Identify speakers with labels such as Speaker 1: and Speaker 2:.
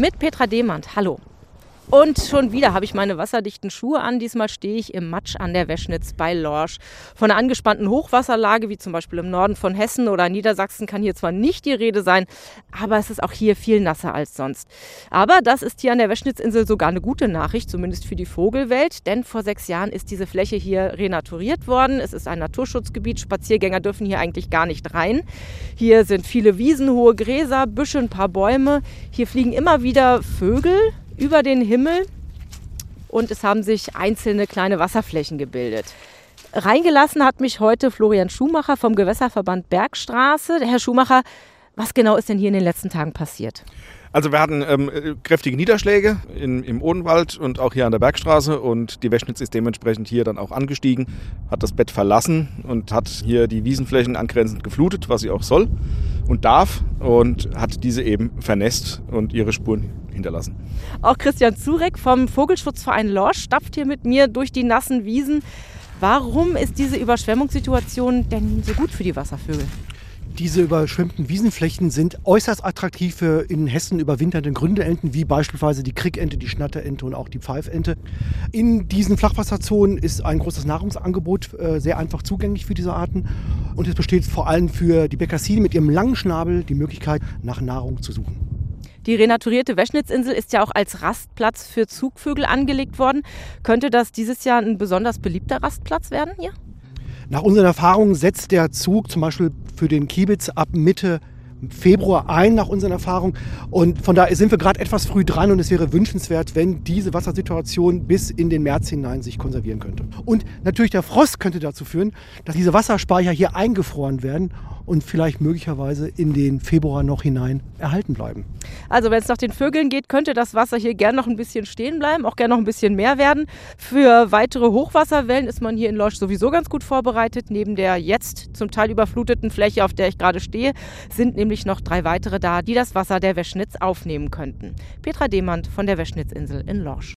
Speaker 1: mit Petra Demand. Hallo. Und schon wieder habe ich meine wasserdichten Schuhe an. Diesmal stehe ich im Matsch an der Weschnitz bei Lorsch. Von einer angespannten Hochwasserlage, wie zum Beispiel im Norden von Hessen oder Niedersachsen, kann hier zwar nicht die Rede sein, aber es ist auch hier viel nasser als sonst. Aber das ist hier an der Weschnitzinsel sogar eine gute Nachricht, zumindest für die Vogelwelt, denn vor sechs Jahren ist diese Fläche hier renaturiert worden. Es ist ein Naturschutzgebiet. Spaziergänger dürfen hier eigentlich gar nicht rein. Hier sind viele Wiesen, hohe Gräser, Büsche, ein paar Bäume. Hier fliegen immer wieder Vögel über den Himmel und es haben sich einzelne kleine Wasserflächen gebildet. Reingelassen hat mich heute Florian Schumacher vom Gewässerverband Bergstraße. Herr Schumacher, was genau ist denn hier in den letzten Tagen passiert?
Speaker 2: Also wir hatten ähm, kräftige Niederschläge in, im Odenwald und auch hier an der Bergstraße und die Weschnitz ist dementsprechend hier dann auch angestiegen, hat das Bett verlassen und hat hier die Wiesenflächen angrenzend geflutet, was sie auch soll und darf und hat diese eben vernässt und ihre Spuren hinterlassen.
Speaker 1: Auch Christian Zurek vom Vogelschutzverein Lorsch stapft hier mit mir durch die nassen Wiesen. Warum ist diese Überschwemmungssituation denn so gut für die Wasservögel?
Speaker 3: Diese überschwemmten Wiesenflächen sind äußerst attraktiv für in Hessen überwinternde Gründeenten, wie beispielsweise die Krickente, die Schnatterente und auch die Pfeifente. In diesen Flachwasserzonen ist ein großes Nahrungsangebot äh, sehr einfach zugänglich für diese Arten. Und es besteht vor allem für die Bekassinen mit ihrem langen Schnabel die Möglichkeit, nach Nahrung zu suchen.
Speaker 1: Die renaturierte Weschnitzinsel ist ja auch als Rastplatz für Zugvögel angelegt worden. Könnte das dieses Jahr ein besonders beliebter Rastplatz werden hier?
Speaker 3: Nach unseren Erfahrungen setzt der Zug zum Beispiel für den Kiebitz ab Mitte Februar ein, nach unseren Erfahrungen. Und von daher sind wir gerade etwas früh dran und es wäre wünschenswert, wenn diese Wassersituation bis in den März hinein sich konservieren könnte. Und natürlich der Frost könnte dazu führen, dass diese Wasserspeicher hier eingefroren werden und vielleicht möglicherweise in den Februar noch hinein erhalten bleiben.
Speaker 1: Also wenn es nach den Vögeln geht, könnte das Wasser hier gern noch ein bisschen stehen bleiben, auch gern noch ein bisschen mehr werden. Für weitere Hochwasserwellen ist man hier in Lorsch sowieso ganz gut vorbereitet. Neben der jetzt zum Teil überfluteten Fläche, auf der ich gerade stehe, sind nämlich noch drei weitere da, die das Wasser der Weschnitz aufnehmen könnten. Petra Demand von der Weschnitzinsel in Lorsch.